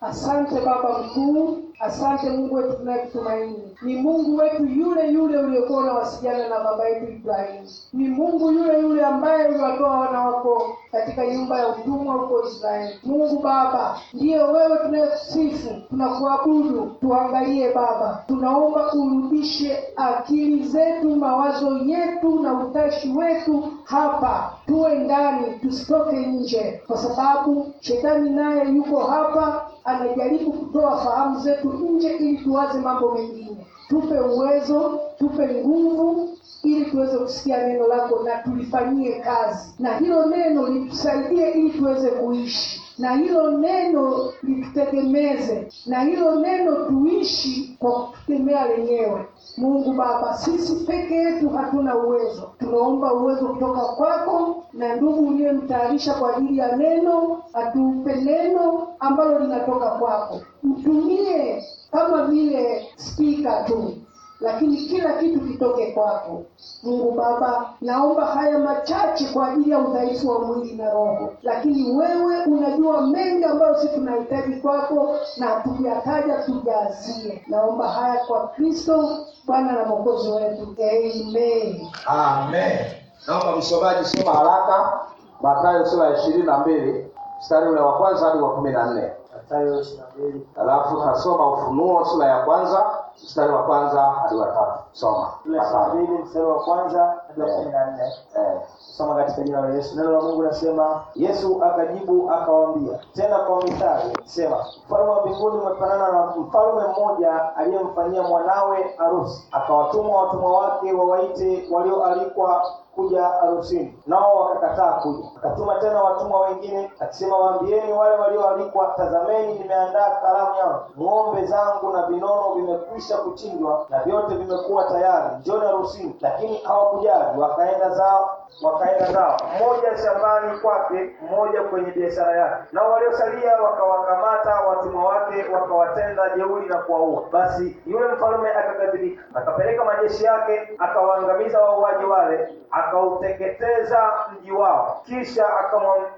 Asante Baba mkuu, asante Mungu wetu tunayekutumaini. Ni Mungu wetu yule yule uliokuwa unawasiliana na baba yetu Ibrahimu. Ni Mungu yule yule ambaye uliwatoa wana wako katika nyumba ya utumwa huko Israeli. Mungu Baba, ndiyo wewe tunayekusifu, tunakuabudu. Tuangalie Baba, tunaomba urudishe akili zetu, mawazo yetu na utashi wetu hapa, tuwe ndani, tusitoke nje, kwa sababu shetani naye yuko hapa anajaribu kutoa fahamu zetu nje ili tuwaze mambo mengine. Tupe uwezo, tupe nguvu ili tuweze kusikia neno lako na tulifanyie kazi, na hilo neno litusaidie ili tuweze kuishi, na hilo neno litutegemeze, na hilo neno tuishi kwa kutegemea lenyewe. Mungu Baba, sisi peke yetu hatuna uwezo, tunaomba uwezo kutoka kwako, na ndugu uliyemtayarisha kwa ajili ya neno atupe neno ambalo linatoka kwako, mtumie kama vile spika tu lakini kila kitu kitoke kwako Mungu Baba. Naomba haya machache kwa ajili ya udhaifu wa mwili na roho, lakini wewe unajua mengi ambayo si tunahitaji kwako, na tukiyataja tujazie. Naomba haya kwa Kristo Bwana na Mwokozi wetu, amen. Amen. Naomba msomaji soma haraka Mathayo sura ya ishirini na mbili mstari ule wa kwanza hadi wa kumi na nne alafu kasoma Ufunuo sura ya kwanza mstari wa kwanza hadi wa tatu. Soma. Mbili mstari wa kwanza hadi wa kumi na nne. Eh, Soma katika jina la Yesu. Neno la Mungu nasema, Yesu akajibu akawaambia. Tena kwa mithali, sema, mfalme wa mbinguni umefanana na mfalme mmoja aliyemfanyia mwanawe harusi, akawatuma watumwa wake wawaite walioalikwa kuja harusini, nao wakakataa kuja. Akatuma tena watumwa wengine akisema, waambieni wale walioalikwa, tazameni, nimeandaa karamu yangu, ng'ombe zangu na vinono vimekwisha kuchinjwa na vyote vimekuwa tayari, njoni harusini. Lakini hawakujali, wakaenda zao wakaenda zao, mmoja shambani kwake, mmoja kwenye biashara yake. Nao waliosalia wakawakamata watumwa wake, wakawatenda jeuri na kuwaua. Basi yule mfalme akaghadhibika, akapeleka majeshi yake, akawaangamiza wauaji wale, akauteketeza mji wao. Kisha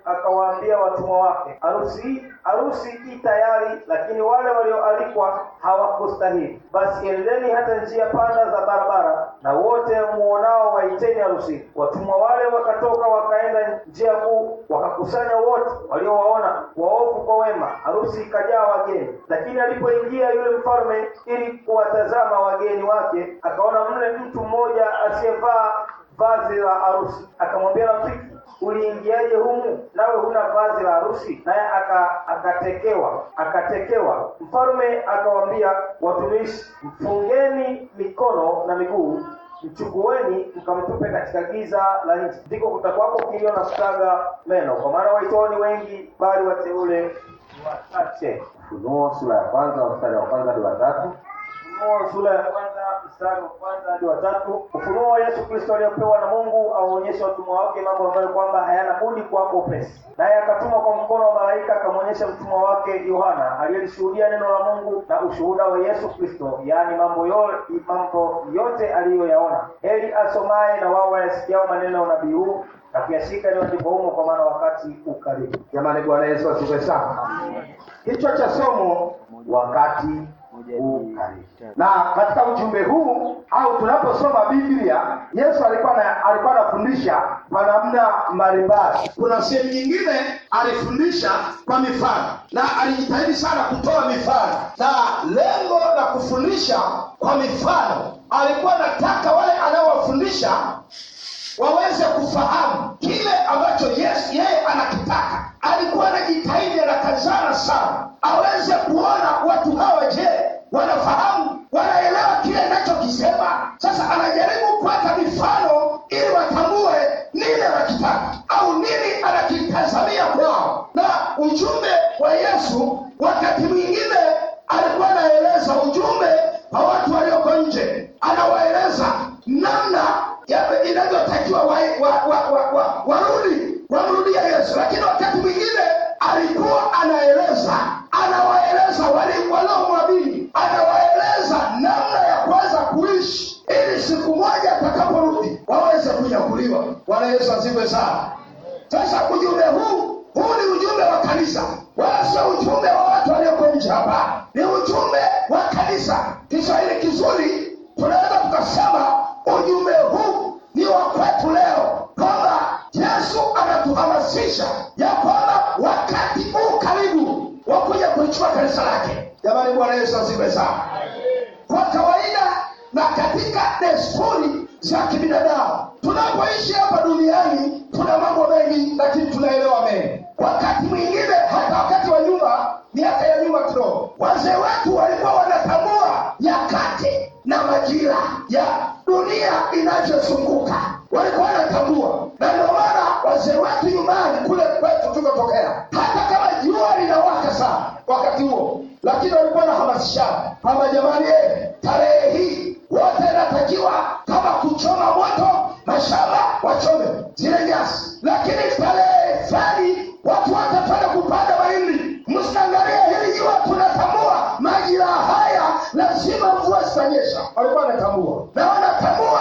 akawaambia watumwa wake, harusi harusi i tayari, lakini wale walioalikwa hawakustahili. Basi endeni hata njia panda za barabara, na wote muonao waiteni harusi. Watumwa wale wakatoka wakaenda njia kuu, wakakusanya wote waliowaona, waovu kwa wema. Harusi ikajaa wageni. Lakini alipoingia yule mfalme ili kuwatazama wageni wake, akaona mle mtu mmoja asiyevaa vazi la harusi. Akamwambia rafiki, uliingiaje humu nawe huna vazi la harusi? Naye aka- akatekewa akatekewa. Mfalme akawaambia watumishi, mfungeni mikono na miguu, mchukueni mkamtupe katika giza la nchi, ndiko kutakwako kilio na kusaga meno, kwa maana waitoni wengi, bali wateule wachache. Ufunuo sura ya kwanza mstari wa kwanza hadi wa tatu. Ufunuo sura ya kwanza mstari wa kwanza hadi wa tatu. Ufunuo wa Yesu Kristo aliyopewa na Mungu awaonyeshe watumwa wake mambo ambayo kwamba hayana budi kuwako upesi. Naye akatuma kwa mkono wa malaika akamwonyesha mtumwa wake Yohana aliyelishuhudia neno la Mungu na ushuhuda wa Yesu Kristo, yaani mambo yote, mambo yote aliyoyaona. Heri asomaye na wao wayasikiao maneno ya unabii huu na kuyashika yaliyoandikwa humo, kwa maana wakati ukaribu. Jamani, Bwana Yesu asifiwe sana. Kichwa cha somo wakati. Na katika ujumbe huu au tunaposoma Biblia, Yesu alikuwa na, alikuwa anafundisha kwa namna mbalimbali. kuna sehemu nyingine alifundisha kwa mifano na alijitahidi sana kutoa mifano. Na lengo la kufundisha kwa mifano alikuwa anataka wale anaowafundisha waweze kufahamu kile ambacho yesu yeye anakitaka. Alikuwa anajitahidi anakazana sana aweze kuona watu hawa je wanafahamu wanaelewa kile anachokisema. Sasa anajaribu kuweka mifano ili watambue nini anakitaka au nini anakitazamia kwao. Na ujumbe wa yesu wakati mwingine alikuwa anaeleza ujumbe kwa watu walioko nje. Anawaeleza namna inavyotakiwa warudi wa, wa, wa, wa, warudi wamrudia yesu. Lakini wakati mwingine alikuwa anaeleza anawaeleza wali- waliomwamini anawaeleza namna ya kuweza kuishi ili siku moja atakaporudi waweze kunyakuliwa. Bwana yesu asifiwe sana. Sasa ujumbe huu huu ni ujumbe wa kanisa. Wala sio ujumbe wa watu walioko nje. hapa. Ni ujumbe wa kanisa. Kiswahili kizuri tunaweza tukasema ujumbe huu ni wa kwetu leo kwamba yesu anatuhamasisha ya kwamba wakati huu karibu wa kuja kuichukua kanisa lake. Jamani bwana yesu asifiwe sana. Kwa kawaida na katika desturi za kibinadamu tunapoishi hapa duniani tuna mambo mengi lakini tunaelewa mengi. Wakati mwingine hata wakati wa nyuma miaka ya nyuma kidogo wazee wetu walikuwa wanatambua nyakati na majira ya dunia inavyozunguka walikuwa wanatambua. Na ndio maana wazee wetu nyumbani kule kwetu tukotokea hata kama jua linawaka sana wakati huo lakini walikuwa na hamasishana kama jamani eh, tarehe hii wote inatakiwa kama kuchoma moto mashamba wachome zile nyasi. Lakini tarehe fulani watu watapanda kupanda mahindi. Msiangalie hili jua tunatambua majira haya lazima mvua zitanyesha. Walikuwa wanatambua. Na wanatambua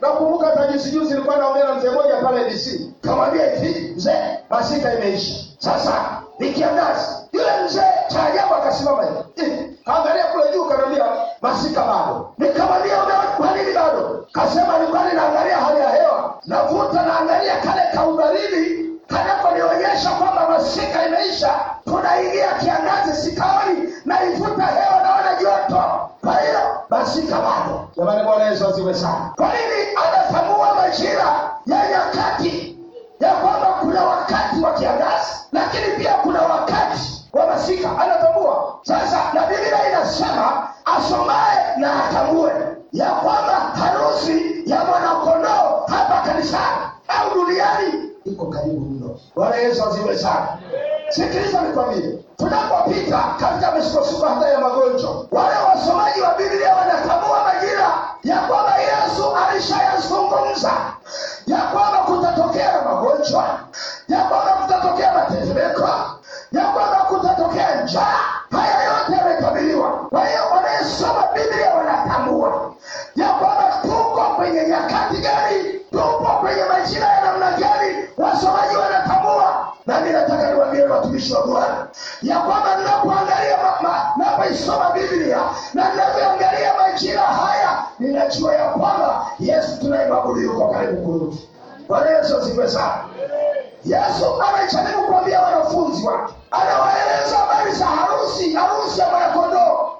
nakumbuka hata juzi juzi nilikuwa naongea na mzee mmoja pale dc kamwambia hivi mzee masika imeisha. Sasa ni kiangazi yule mzee cha ajabu akasimama hivi. Kaangalia kule juu kanaambia masika bado. Nikamwambia "Umeona kwa nini bado? Kasema nilikuwa ninaangalia hali ya hewa. Navuta naangalia kale kaubaridi. Kanaponionyesha kwamba masika imeisha tunaingia kiangazi sikaoni naivuta hewa naona joto. Kwa hiyo masika bado. Jamani bwana yesu asifiwe sana kanisani au duniani iko karibu mno. Bwana yesu asifiwe sana. Sikiliza nikwambie. Tunapopita katika misukosuko hata ya magonjwa wale wasomaji wa biblia wanatambua majira ya kwamba yesu alishayazungumza ya kwamba kutatokea magonjwa ya kwamba kutatokea matetemeko ya kwamba kutatokea njaa. Haya yote yametabiriwa kwa hiyo wanayesoma biblia wanatambua ya kwamba tuko kwenye nyakati gani? Tupo kwenye majira ya namna gani? Wasomaji wanatambua. Nami nataka niwambie watumishi wa bwana ya kwamba ninapoangalia ma- ma- napoisoma biblia na ninavyoangalia majira haya ninajua ya kwamba yesu tunayemwabudu yuko karibu kurudi. Bwana yesu asifiwe sana. Yesu amejaribu kuambia wanafunzi wake anawaeleza habari za harusi harusi ya mwanakondoo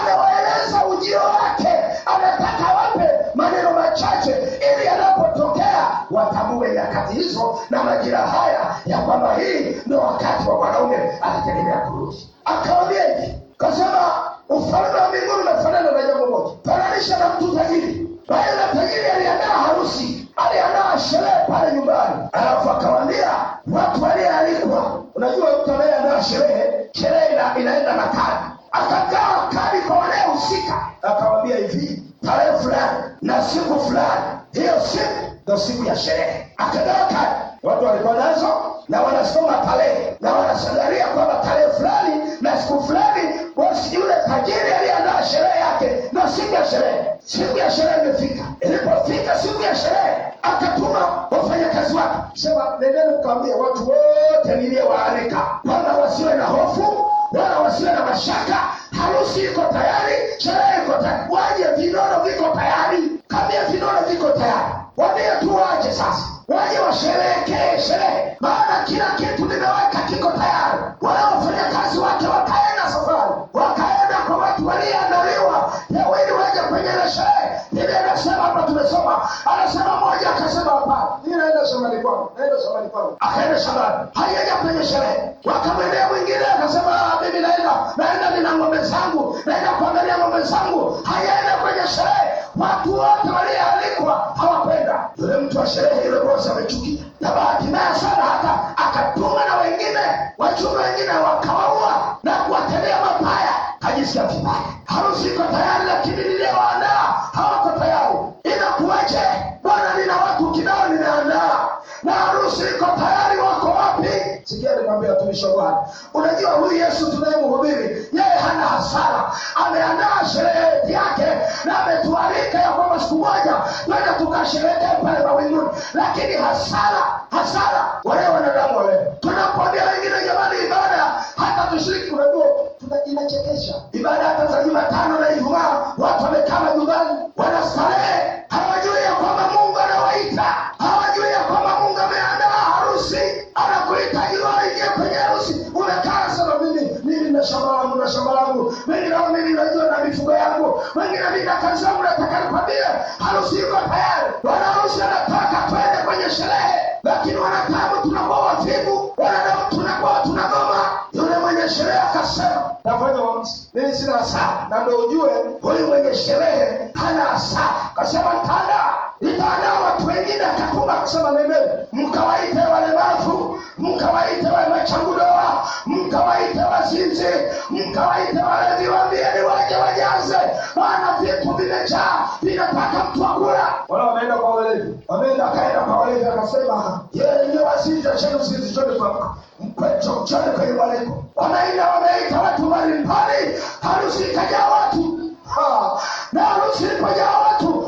anawaeleza ujio wake. Anataka wape maneno machache. Ili yanapotokea watambue nyakati hizo na majira haya ya kwamba hii ndio wakati wa mwanaume anategemea kurudi akawambia hivi kasema ufalme wa mbinguni umefanana na jambo moja. Fananisha na mtu tajiri. Bali na tajiri aliandaa harusi. Aliandaa sherehe pale nyumbani. Alafu akawambia watu walioalikwa unajua mtu anayeandaa sherehe sherehe inaenda na kadi akagawa kadi kwa wanaohusika akawambia hivi tarehe fulani na siku fulani hiyo siku ndo siku ya sherehe. Akagawa kadi watu walikuwa nazo na wanasoma tarehe na wanasangaria kwamba tarehe fulani na siku fulani bosi yule tajiri aliyeandaa sherehe yake na siku ya sherehe. Siku ya sherehe imefika. Ilipofika siku ya sherehe akatuma wafanyakazi wake. Sema nendeni mkawambia watu wote niliyewaalika kwamba wasiwe na hofu wala wasiwe na mashaka. Harusi iko tayari sherehe iko tayari. Waje vinono viko tayari. Kambia unajua huyu yesu tunayemhubiri yeye hana hasara. Ameandaa sherehe yake na ametualika ya kwamba siku moja twende tukasherehekee pale mawinguni lakini hasara hasara wale maana vitu vimejaa vinataka mtu akula wala wameenda kwa walevi? Wameenda akaenda kwa walevi akasema yeye ndio wazinzi chenu choni kwa mpecho choni kwenye malengo Wanaenda wameita watu mbalimbali. Harusi ikajaa watu. Ha, na harusi ilipojaa watu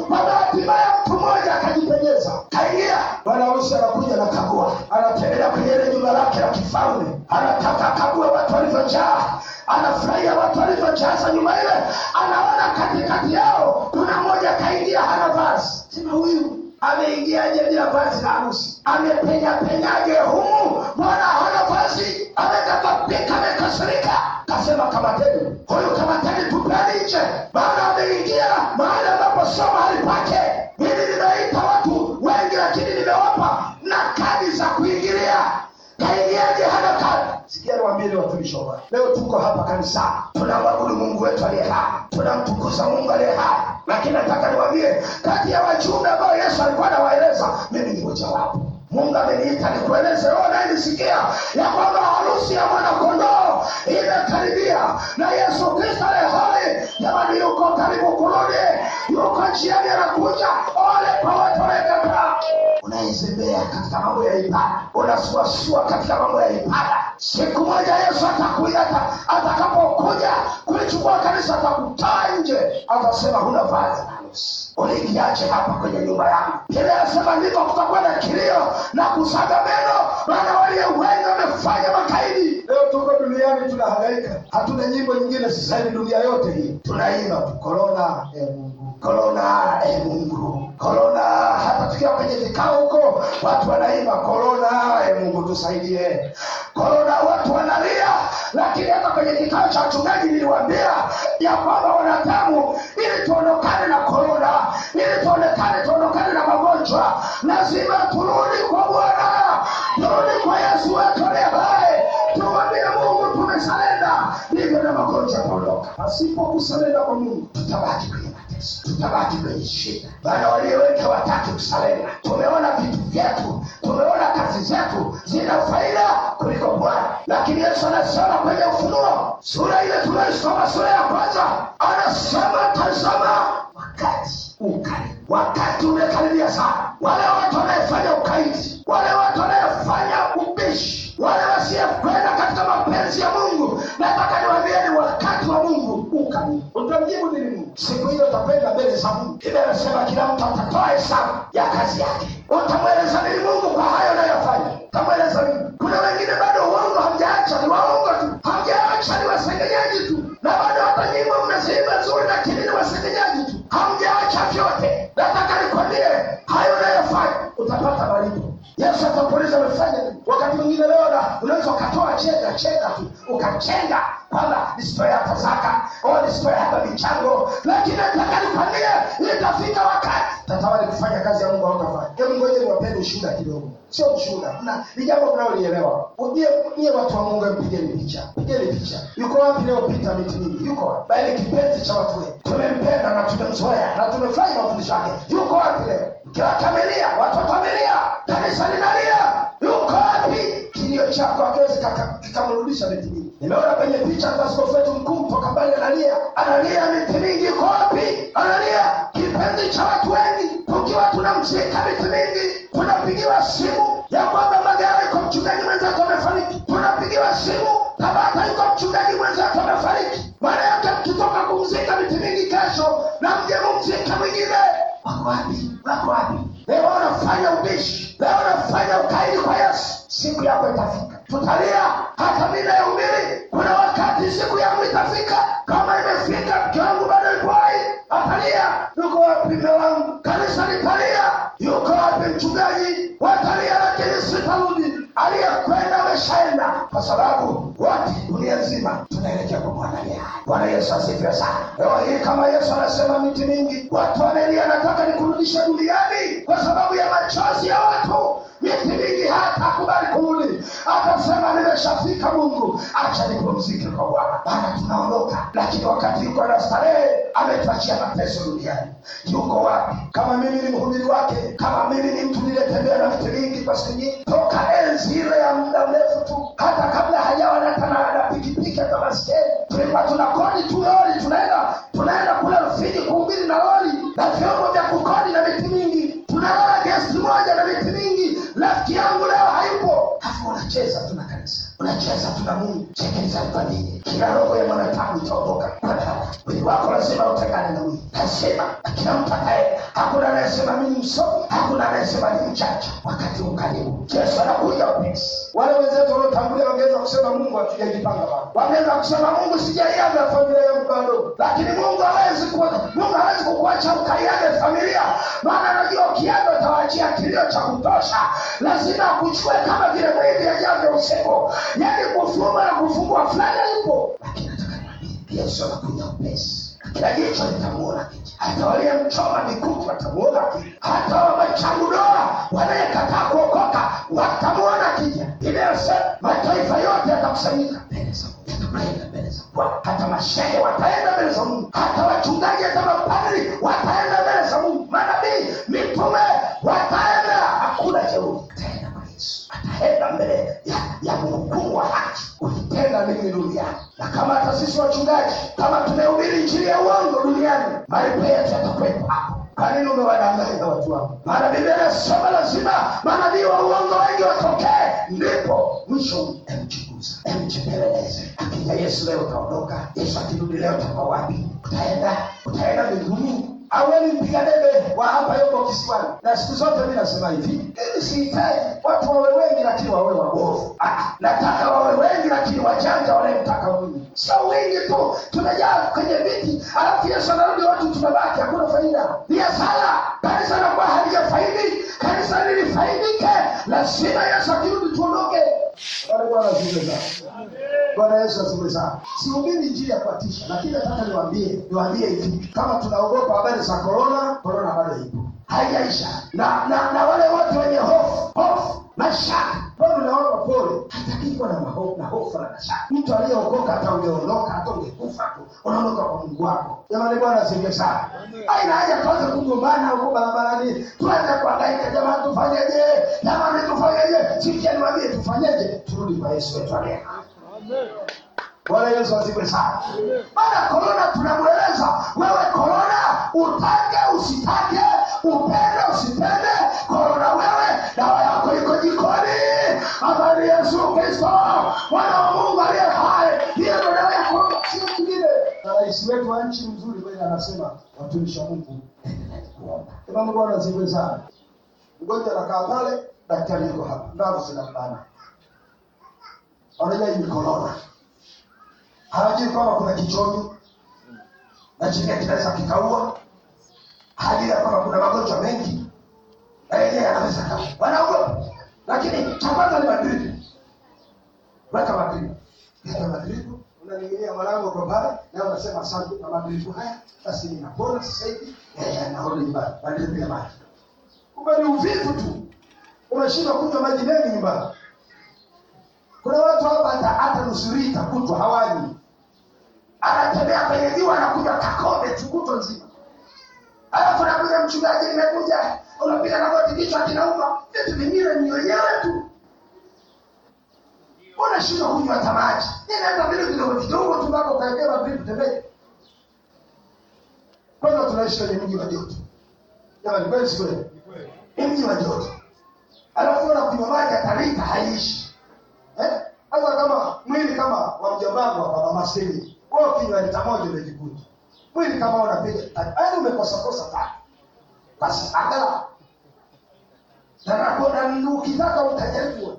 kifalme anataka akague watu walivyojaa anafurahia watu walivyojaza nyuma ile. Anaona katikati yao kuna mmoja kaingia hana vazi. Sema huyu ameingiaje bila vazi la harusi? Amepenya penyaje humu? Mbona hana vazi? Amekatapika amekasirika. Kasema kamateni. Huyu kamateni tupeni nje. Maana ameingia mahali ambapo sio mahali pake kadi niwaambie leo watumishi wa Bwana. leo tuko hapa kanisani tunamwabudu mungu wetu aliye hai. Tunamtukuza mungu aliye hai. Lakini nataka niwambie kati ya wajumbe ambao yesu alikuwa anawaeleza mimi ni mojawapo mungu ameniita nikueleze wewe unayenisikia ya kwamba harusi ya mwanakondoo imekaribia. Na yesu kristo aliye hai jamani yuko karibu kurudi. Yuko njiani anakuja. Ole kwa watu wanaekataa unaezembea katika mambo ya ibada. Unasuasua katika mambo ya ibada. Siku moja yesu atakuja atakapokuja kulichukua kanisa atakutaa nje. Atasema huna vazi la harusi uliingiaje hapa kwenye nyumba yangu? Biblia inasema ndivyo kutakuwa na kilio na kusaga meno maana walio wengi wamefanya makaidi. Leo tuko duniani tunahangaika hatuna nyimbo nyingine sasa hivi dunia yote hii. Tunaimba tu. Korona e mungu. Korona e mungu. Korona hata tukiwa kwenye vikao huko watu wanaimba korona e mungu tusaidie. Korona watu wanalia lakini hata kwenye kikao cha wachungaji niliwaambia ya kwamba wanadamu ili tuondokane na korona ili tuonekane tuondokane na magonjwa. Lazima turudi kwa bwana. Turudi kwa yesu wetu aliye hai. Tumwambie mungu tumesalenda. Ndivyo na magonjwa yataondoka pasipo kusalenda kwa mungu tutabaki kwenye mateso tutabaki kwenye shida. Bana walioweka wataki kusalenda. Tumeona vitu vyetu tumeona kazi zetu zina faida kuliko bwana. Lakini yesu anasema kwenye ufunuo sura ile tunaisoma sura ya kwanza anasema tazama wakati ukali. Wakati umekaribia sana wale watu wanayefanya ukaidi wale watu wanayefanya ubishi wale wasiyekwenda katika mapenzi ya mungu nataka niwaambie ni wakati wa mungu ukali. Utamjibu nini mungu? Siku hiyo utapenda mbele za mungu. Biblia anasema kila mtu atatoa hesabu ya kazi yake. Utamweleza nini mungu kwa hayo unayofanya? utamweleza nini? Kuna wengine bado uongo hamjaacha ni waongo tu. Hamjaacha ni wasengenyaji tu atakuuliza nini wakati mwingine leo na- unaweza ukatoa cheza cheza tu ukachenga kwamba nisitoe hata zaka au nisitoe hata michango. Lakini nataka nikwambie itafika wakati. Tatawali kufanya kazi ya mungu autafanya hebu ngoja niwapende ushuhuda kidogo. Sio ushuhuda na ni jambo mnaolielewa. Nyie watu wa mungu mpigeni picha. Pigeni picha. Yuko wapi leo pita miti mingi yuko wapi? Bali kipenzi cha watu wetu. Tumempenda na tumemzoea na tumefurahi mafundisho yake yuko wapi leo? Kiwakamilia watoto wamelia kanisa linalia. Yuko wapi kilio chako akiwezi kikamrudisha miti mingi nimeona kwenye picha za askofu wetu mkuu mtoka mbali analia. Analia miti mingi iko wapi? Analia. Kipenzi cha watu wengi tukiwa tunamzika miti mingi tunapigiwa simu ya kwamba magari kwa mchungaji mwenzako amefariki. Tunapigiwa simu tabata yuko mchungaji mwenzako amefariki. Maana yake mkitoka kumzika miti mingi kesho na mje mumzika mwingine. Wako wapi? Wako wapi? Leo wanafanya ubishi siku yako itafika. Tutalia hata bila ya umili. Kuna wakati siku yangu itafika, kama imefika mke wangu bado yuko hai, atalia. Yuko wapi mme wangu? Kanisa litalia. Yuko wapi mchungaji? Watalia, lakini sitarudi. Aliyekwenda ameshaenda, kwa sababu wati dunia nzima tunaelekea hai bwana yesu asifiwe sana. Leo hii kama yesu anasema miti mingi watu wanalia nataka nikurudishe duniani kwa sababu ya machozi ya watu. Miti mingi hatakubali kurudi. Atasema nimeshafika mungu acha nipumzike kwa bwana. Maana tunaondoka. Lakini wakati yuko na starehe ametuachia mateso duniani. Yuko wapi? Kama mimi ni mhubiri wake kama mimi ni mtu niliyetembea na miti mingi kwa siku nyingi toka enzi ile ya muda mrefu tu. Hata kabla hajawa hata na pikipiki nini kila roho ya mwanadamu itaondoka mwili wako lazima utengane na huyu, lazima Akina mtu hakuna anayesema mimi msomi hakuna anayesema ni mchacha wakati ukaribu yesu anakuja. Upesi wale wenzetu waliotangulia wangeweza kusema mungu hatujajipanga bado. Wangeweza kusema mungu sijaiaga familia yangu bado. Lakini mungu hawezi ku, mungu hawezi kukuacha ukaiage familia. Maana anajua ukiaga utawaachia kilio cha kutosha. Lazima akuchue kama vile mwili ajavyo usiku. Yaani kufuma na kufungua fulani alipo lakini niambie yesu anakuja upesi kila jicho litamuona kija hata waliyemchoma mikufu watamuona. Kija hata wamachangudoa wanayekataa kuokoka watamuona kija. Inayosema mataifa yote yatakusanyika. Mbele za Mungu, yatakwenda mbele za Bwana. hata mashehe wataenda mbele za mungu. Hata wachungaji hata mapadri wataenda hata sisi wachungaji kama tumehubiri injili ya uongo duniani malipo yetu yatakwepo hapo. Kwa nini umewadanganya watu wangu? Maana biblia inasema lazima manabii wa uongo wengi watokee. Ndipo mwisho emchunguza emchepeleleze. Akija yesu leo utaondoka yesu akirudi leo utakuwa wapi? Utaenda utaenda mbinguni aweni mpiga debe wa hapa yuko kisiwani. Na siku zote mimi nasema hivi mimi sihitaji. Watu wawe wengi lakini wawe wabovu. Ah, nataka wawe wengi lakini wajanja wanayemtaka mungu. Sio wengi tu tumejaa kwenye viti. Alafu yesu anarudi watu tumebaki hakuna faida. Ni hasara kanisa nakuwa halijafaidi kanisa lilifaidike. Lazima yesu akirudi tuondoke. Bwana sana bwana yesu asifiwe sana. Sihubiri injili ya kuatisha lakini nataka niwaambie niwaambie hivi. Kama tunaogopa habari za korona korona bado ipo. Haijaisha. Na, na na wale wote wenye hofu hofu mashaka bado nawapa pole hatakiwa na mahofu na hofu na shaka. mtu aliyeokoka hata ungeondoka hata ungekufa tu. Unaondoka kwa mungu wako. Jamani bwana asifiwe sana. Haina haja tuanze kugombana huko barabarani. Tuanze kuangaika jamani tufanyeje? Jamani tufanyeje? Sikia niwaambie tufanyeje? Turudi kwa yesu wetu aliye hai bwana yesu asifiwe sana. Maana korona tunamweleza wewe korona utake usitake upende usipende korona wewe dawa yako iko jikoni. Habari yesu kristo mwana wa mungu aliye hai. Hiyo ndio dawa ya korona sio mwingine na rais wetu wa nchi mzuri kweli anasema watumishi wa mungu kuomba. Bwana bwana asifiwe sana. Mgonjwa anakaa pale daktari yuko hapa. Ndavu zinambana wanajua ni korona hawajui kwamba kuna kichomi na chenyewe kinaweza kikaua. Hajui kwamba kuna magonjwa mengi. Na yenyewe yanaweza kaua wanaogopa. Lakini cha kwanza ni madripu weka madripu weka madripu unaning'inia mwanangu uko pale na unasema asante na madripu haya. Basi ninapona sasa hivi. Eh, naona nyumbani. Madripu ya maji. Kumbe ni uvivu tu. Unashindwa kunywa maji mengi nyumbani kuna watu hapa hata hata nusu lita kutwa hawani, anatembea kwenye jua anakunywa kakombe tu nzima. Alafu nakuja mchungaji nimekuja. Unapiga na goti kichwa kinauma. Vitu vingine ni wenyewe tu. Unashindwa kunywa hata maji? Hata vile vidogo vidogo tu mpaka ukaelewa vipi tembee kwanza tunaishi kwenye mji wa joto? Jamani kweli kweli? Mji wa joto. Alafu unakunywa maji hata lita Eh? hata kama mwili kama wa mjombangu hapa mama Stevie wewe kinywa lita moja umejikuta mwili kama unapiga yaani umekosa kosa tatu basi angalau. Na ukitaka utajaribu.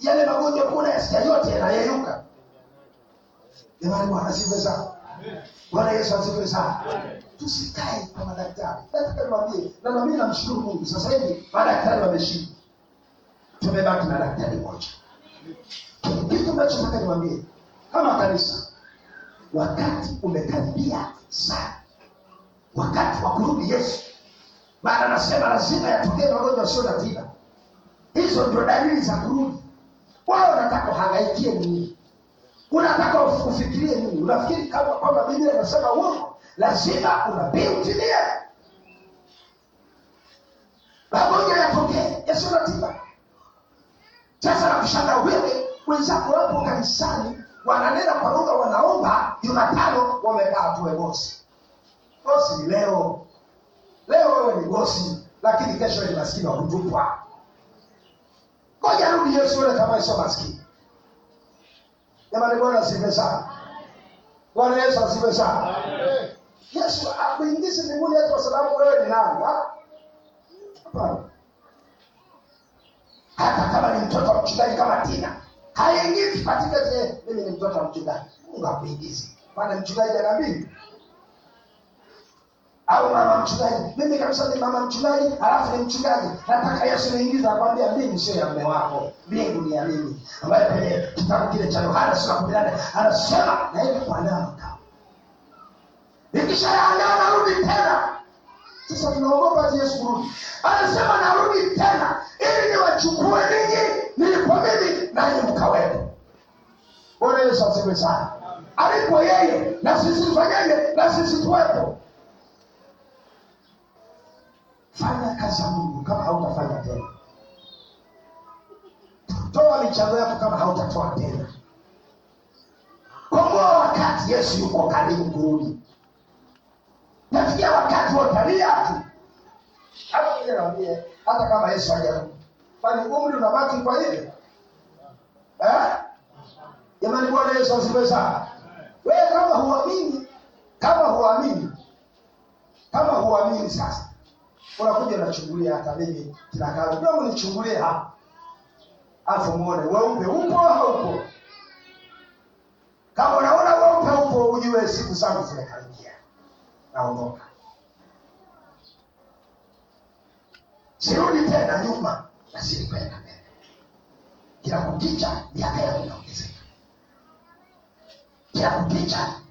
Yale magonjwa kuna yasikia yote yanayeyuka. Jamani bwana asifiwe sana. Bwana yesu asifiwe sana. Tusikae kwa madaktari. Nataka niwaambie na nami namshukuru mungu. Sasa hivi madaktari wameshinda. Tumebaki na daktari moja kitu ambacho nataka niwaambie kama kanisa wakati umekaribia sana wakati wa kurudi yesu maana anasema lazima yatokee magonjwa sio na tiba hizo ndio dalili za kurudi. Wao wanataka uhangaikie nini unataka ufikirie nini unafikiri kama kwamba biblia inasema uongo? Lazima unabii utimie. Magonjwa yatokee yasio na tiba sasa nakushangaa wewe wenzako wapo kanisani wananena kwa lugha wanaomba jumatano wamekaa tuwe bosi. Bosi ni leo. Leo wewe ni bosi lakini kesho ni maskini wa kutupwa. Ngoja rudi yesu ule kama sio maskini. Jamani bwana asifiwe sana. Bwana yesu asifiwe sana. Yesu akuingize mbinguni eti kwa sababu wewe ni nani hapana. Hata kama ni mtoto wa mchungaji kama tina haingizi katika je mimi ni mtoto wa mchungaji. Mungu akuingizi maana mchungaji ana mimi au mama mchungaji? Mimi kabisa ni mama mchungaji alafu ni mchungaji. Nataka yesu niingiza akwambia mbingu sio ya mume wako. Mbingu ni ya mimi. Ambaye kwenye kitabu kile cha yohana sura kumi nane anasema naenda kuandaa makao nikishaandaa narudi tena. Sasa tunaogopa yesu kurudi. Anasema narudi yesu sana alipo yeye na sisi tufanyeje? Na sisi tuwepo. Fanya kazi ya mungu kama hautafanya tena. Toa michango yako kama hautatoa tena. Komboa wakati yesu yuko karibu kurudi. Nafikia wakati watalia tu. Hata moja nawambie hata kama yesu hajarudi Bali umri unabaki kwa hivyo Eh? Jamani bwana yesu asifiwe sana. Wewe kama huamini kama huamini kama huamini sasa unakuja unachungulia hata mimi kinakaza kidogo nichungulie hapa afu muone weupe upo haupo? Kama unaona weupe upo ujue siku zangu zimekaribia. Naondoka. Sirudi tena nyuma na silikwenda mbele. Kila kukicha miaka yangu inaongezeka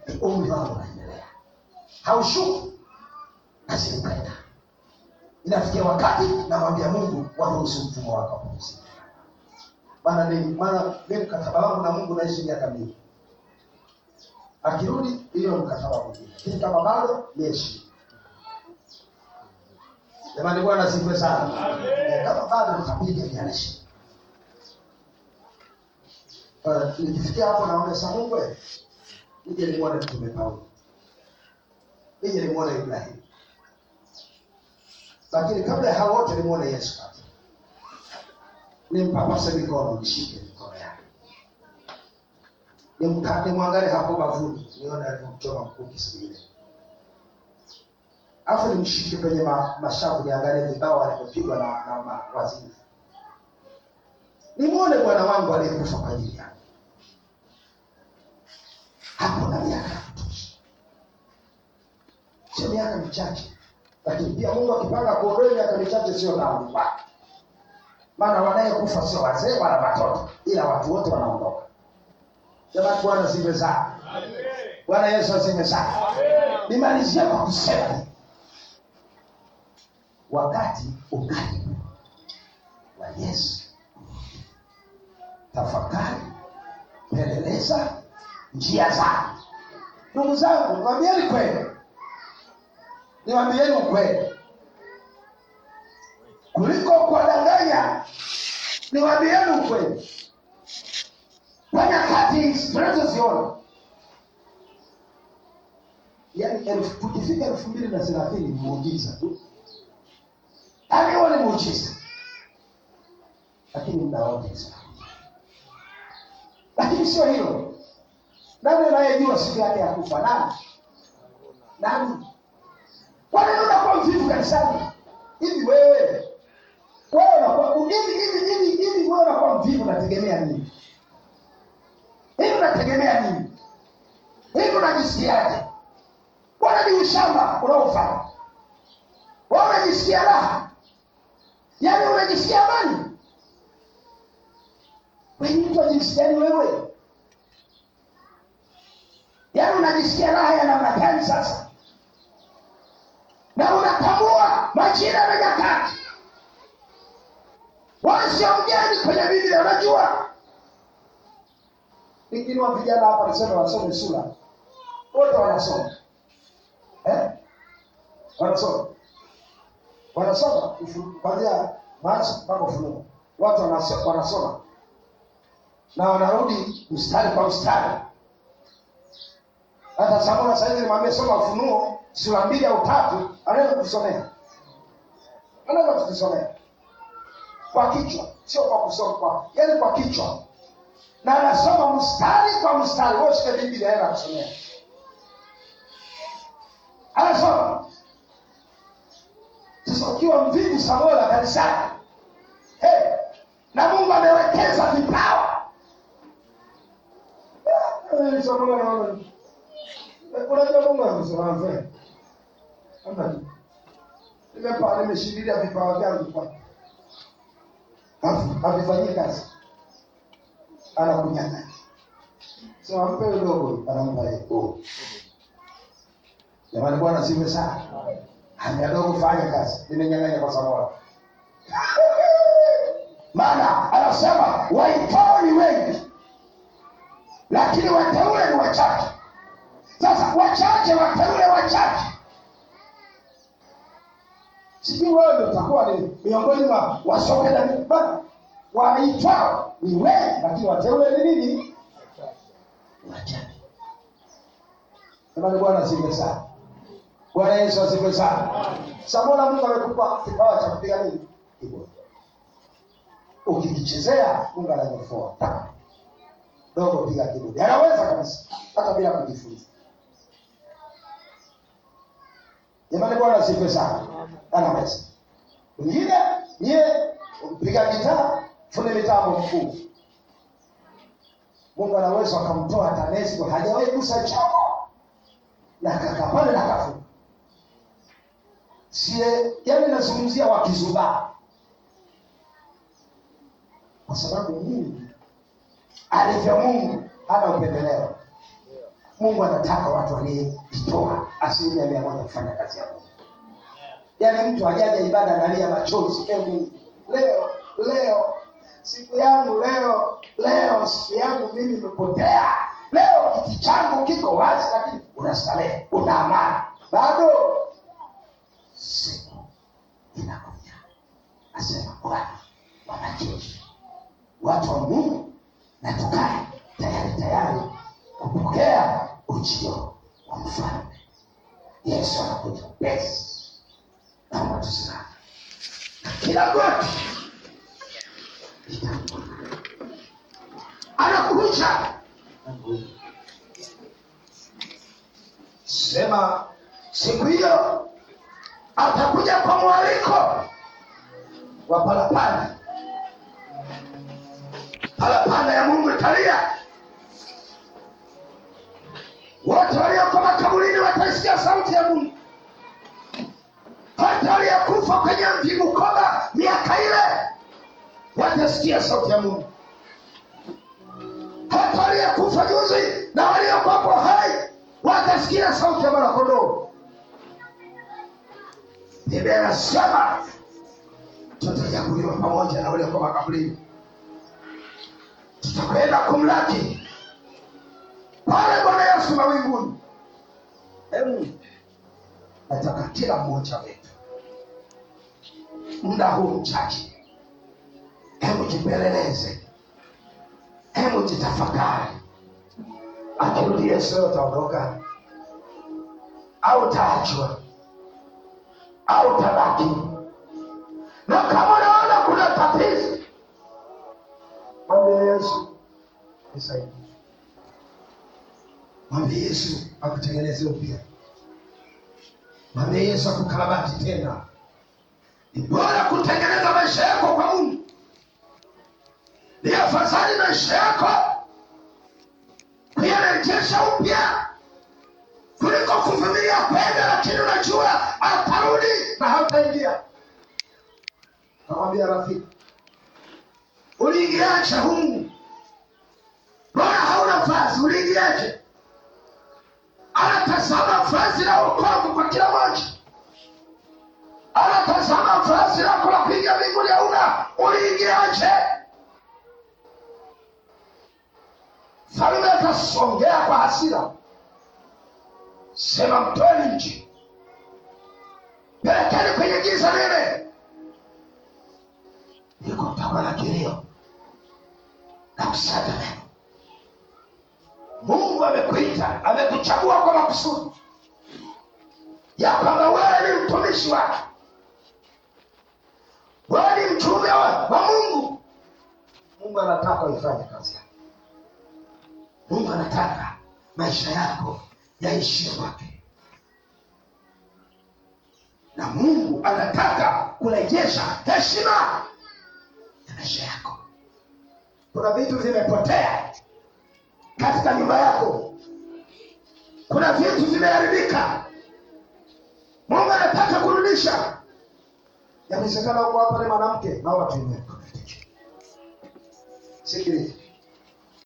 ni umri wangu unaendelea haushuku na silikwenda inafikia wakati namwambia mungu waruhusu mfumo wako wapumzike maana ni maana mi mkataba wangu na mungu naishi miaka mingi. Akirudi hiyo mkataba mwingine lakini kama bado nieshi jamani bwana asifiwe sana. Kama bado nitapiga nianeshi Uh, nikifikia hapo naona sa mungu nije nimwone mtume paulo. Nije nimwone ibrahimu lakini kabla ya hao wote nimwone yesu kwanza nimpapase mikono nishike mikono yake. Nimkate, nimwangalie hapo bavuni nione alivyomchoma mkuki siku ile afu nimshike kwenye ma, mashavu niangalie vibao alivyopigwa na, na na waziri. Nimwone bwana wangu aliyekufa kwa ajili yangu hapo na miaka ya sio miaka michache lakini pia mungu akipanga kuondoa miaka michache sio dhambi maana wanayekufa sio wazee wala watoto ila watu wote wanaondoka. Jamani bwana sive sana bwana yesu sana nimalizia kwa kusema wakati ukaribu wa yesu tafakari peleleza njia zake ndugu zangu niwaambieni kweli. Niwaambieni ukweli kuliko kuwadanganya niwaambieni ukweli. Kwa nyakati tunazoziona yaani tukifika elfu mbili na thelathini ni muujiza tu. Yaani huo ni muujiza lakini muda lakini sio hilo nani anayejua siku yake ya kufa? Nani? Nani? Kwa nini unakuwa mvivu kanisani? Hivi wewe. Wewe unakuwa hivi hivi hivi hivi wewe unakuwa mvivu unategemea nini? Hivi unategemea nini? Hivi unajisikiaje? Bwana ni ushamba unaofanya wewe unajisikia raha. Yaani unajisikia amani. Wewe mtu ajisikiani wewe yaani unajisikia raha ya namna gani sasa na unatambua majira na nyakati wala kwenye biblia unajua Lakini wa vijana hapa nasema wasome sura. Wote wanasoma. Eh? Wanasoma. Wanasoma kwanzia kuanzia mpaka Ufunuo. Watu wanasoma. Na wanarudi mstari kwa mstari. Hata Samula sasa hivi nimwambie soma Ufunuo sura mbili au tatu, anaweza kusomea. Anaweza kutusomea. Kwa kichwa, sio kwa kusoma kwa, yaani kwa kichwa. Na anasoma mstari kwa mstari. Wewe shika biblia yeye anakusomea anasoma. Sasa ukiwa mvivu samola kanisani hey, na mungu amewekeza vipawa Eh, Samola naona ni- Eh, unajua mungu amesema mzee Hapa tu. nimempa nimeshindilia vipawa vyangu kwa Havi- havifanyi kazi. Anakunyang'anya. Sema mpe udogo anampa yeye. Oh. jamani bwana siwe sana. Ambia dogo kazi. Nimenyang'anya kwa sababu. maana anasema waitao ni wengi lakini wateule ni wachache sasa wachache wateule wachache. Sijui wewe ndio utakuwa ni miongoni mwa wasoke na bana waitwao ni wewe, lakini wateule ni nini? Wachache. Jamani bwana asifiwe sana. Bwana yesu asifiwe sana. Samona mungu amekupa kipawa cha kupiga nini? Ukikichezea mungu ananyofoa dogo piga keyboard anaweza kabisa hata bila kujifunza jamani bwana asifiwe sana. Anaweza wengine yeye mpiga gitaa fundi mitambo mkuu. Mungu anaweza akamtoa tanesco hajawahi kusa chombo na kaka pale na kafu sie yani nazungumzia wakizubaa kwa sababu mungu alivyo mungu hana upendeleo mungu anataka watu waliyejitoa asilimia mia moja kufanya kazi ya mungu. Yaani mtu ajaja ibada analia machozi hebu leo leo siku yangu leo leo siku yangu mimi imepotea leo kiti changu kiko wazi lakini unastarehe una amani. Bado siku inakuja asema bwana wa majeshi watu wa mungu na tukae tayari tayari kupokea ujio wa mfalme. Yesu anakuja upesi naomba tusimame na kila goti anakuja. Sema siku hiyo atakuja kwa mwaliko wa parapanda. Parapanda ya mungu italia wote walioko makaburini wataisikia sauti ya mungu hata waliokufa kwenye mji Bukoba miaka ile watasikia sauti ya Mungu. Hata waliokufa juzi na waliokuwapo hai watasikia sauti ya mwanakondoo. Biblia inasema tutajaguliwa pamoja na walioko makaburini, tutakwenda kumlaki pale Bwana Yesu mawinguni. Hebu nataka kila mmoja wetu muda huu mchache, hebu jipeleleze, hebu jitafakari. Akirudi Yesu utaondoka au utaachwa au utabaki? Na kama unaona kuna tatizo, mwambie Yesu nisaidie, mwambie Yesu akutengeneze upya. Mwambie yesu akukarabati tena. Ni bora kutengeneza maisha yako kwa mungu. Ni afadhali maisha yako kuyarejesha upya kuliko kuvumilia kwenda lakini unajua atarudi na hautaingia namwambia rafiki uliingiaje humu? Bora hauna vazi? Uliingiache anatazama vazi la wokovu kwa kila mmoja, anatazama vazi lako la kuingia mbinguni hauna uliingiaje falume akasongea kwa hasira. Sema mtoeni nje. Pelekeni kwenye giza lile. Liko kilio. Na kusaga meno mungu amekuita amekuchagua kwa makusudi. Ya kwamba wewe ni mtumishi wake. Wewe ni mtume wa, mungu. Mungu anataka uifanye kazi yake mungu anataka maisha yako yaishie kwake. Na mungu anataka kurejesha heshima ya maisha yako. Kuna vitu vimepotea katika nyumba yako. Kuna vitu vimeharibika. Mungu anataka kurudisha. Yawezekana uko hapa ni mwanamke na watu sikiliza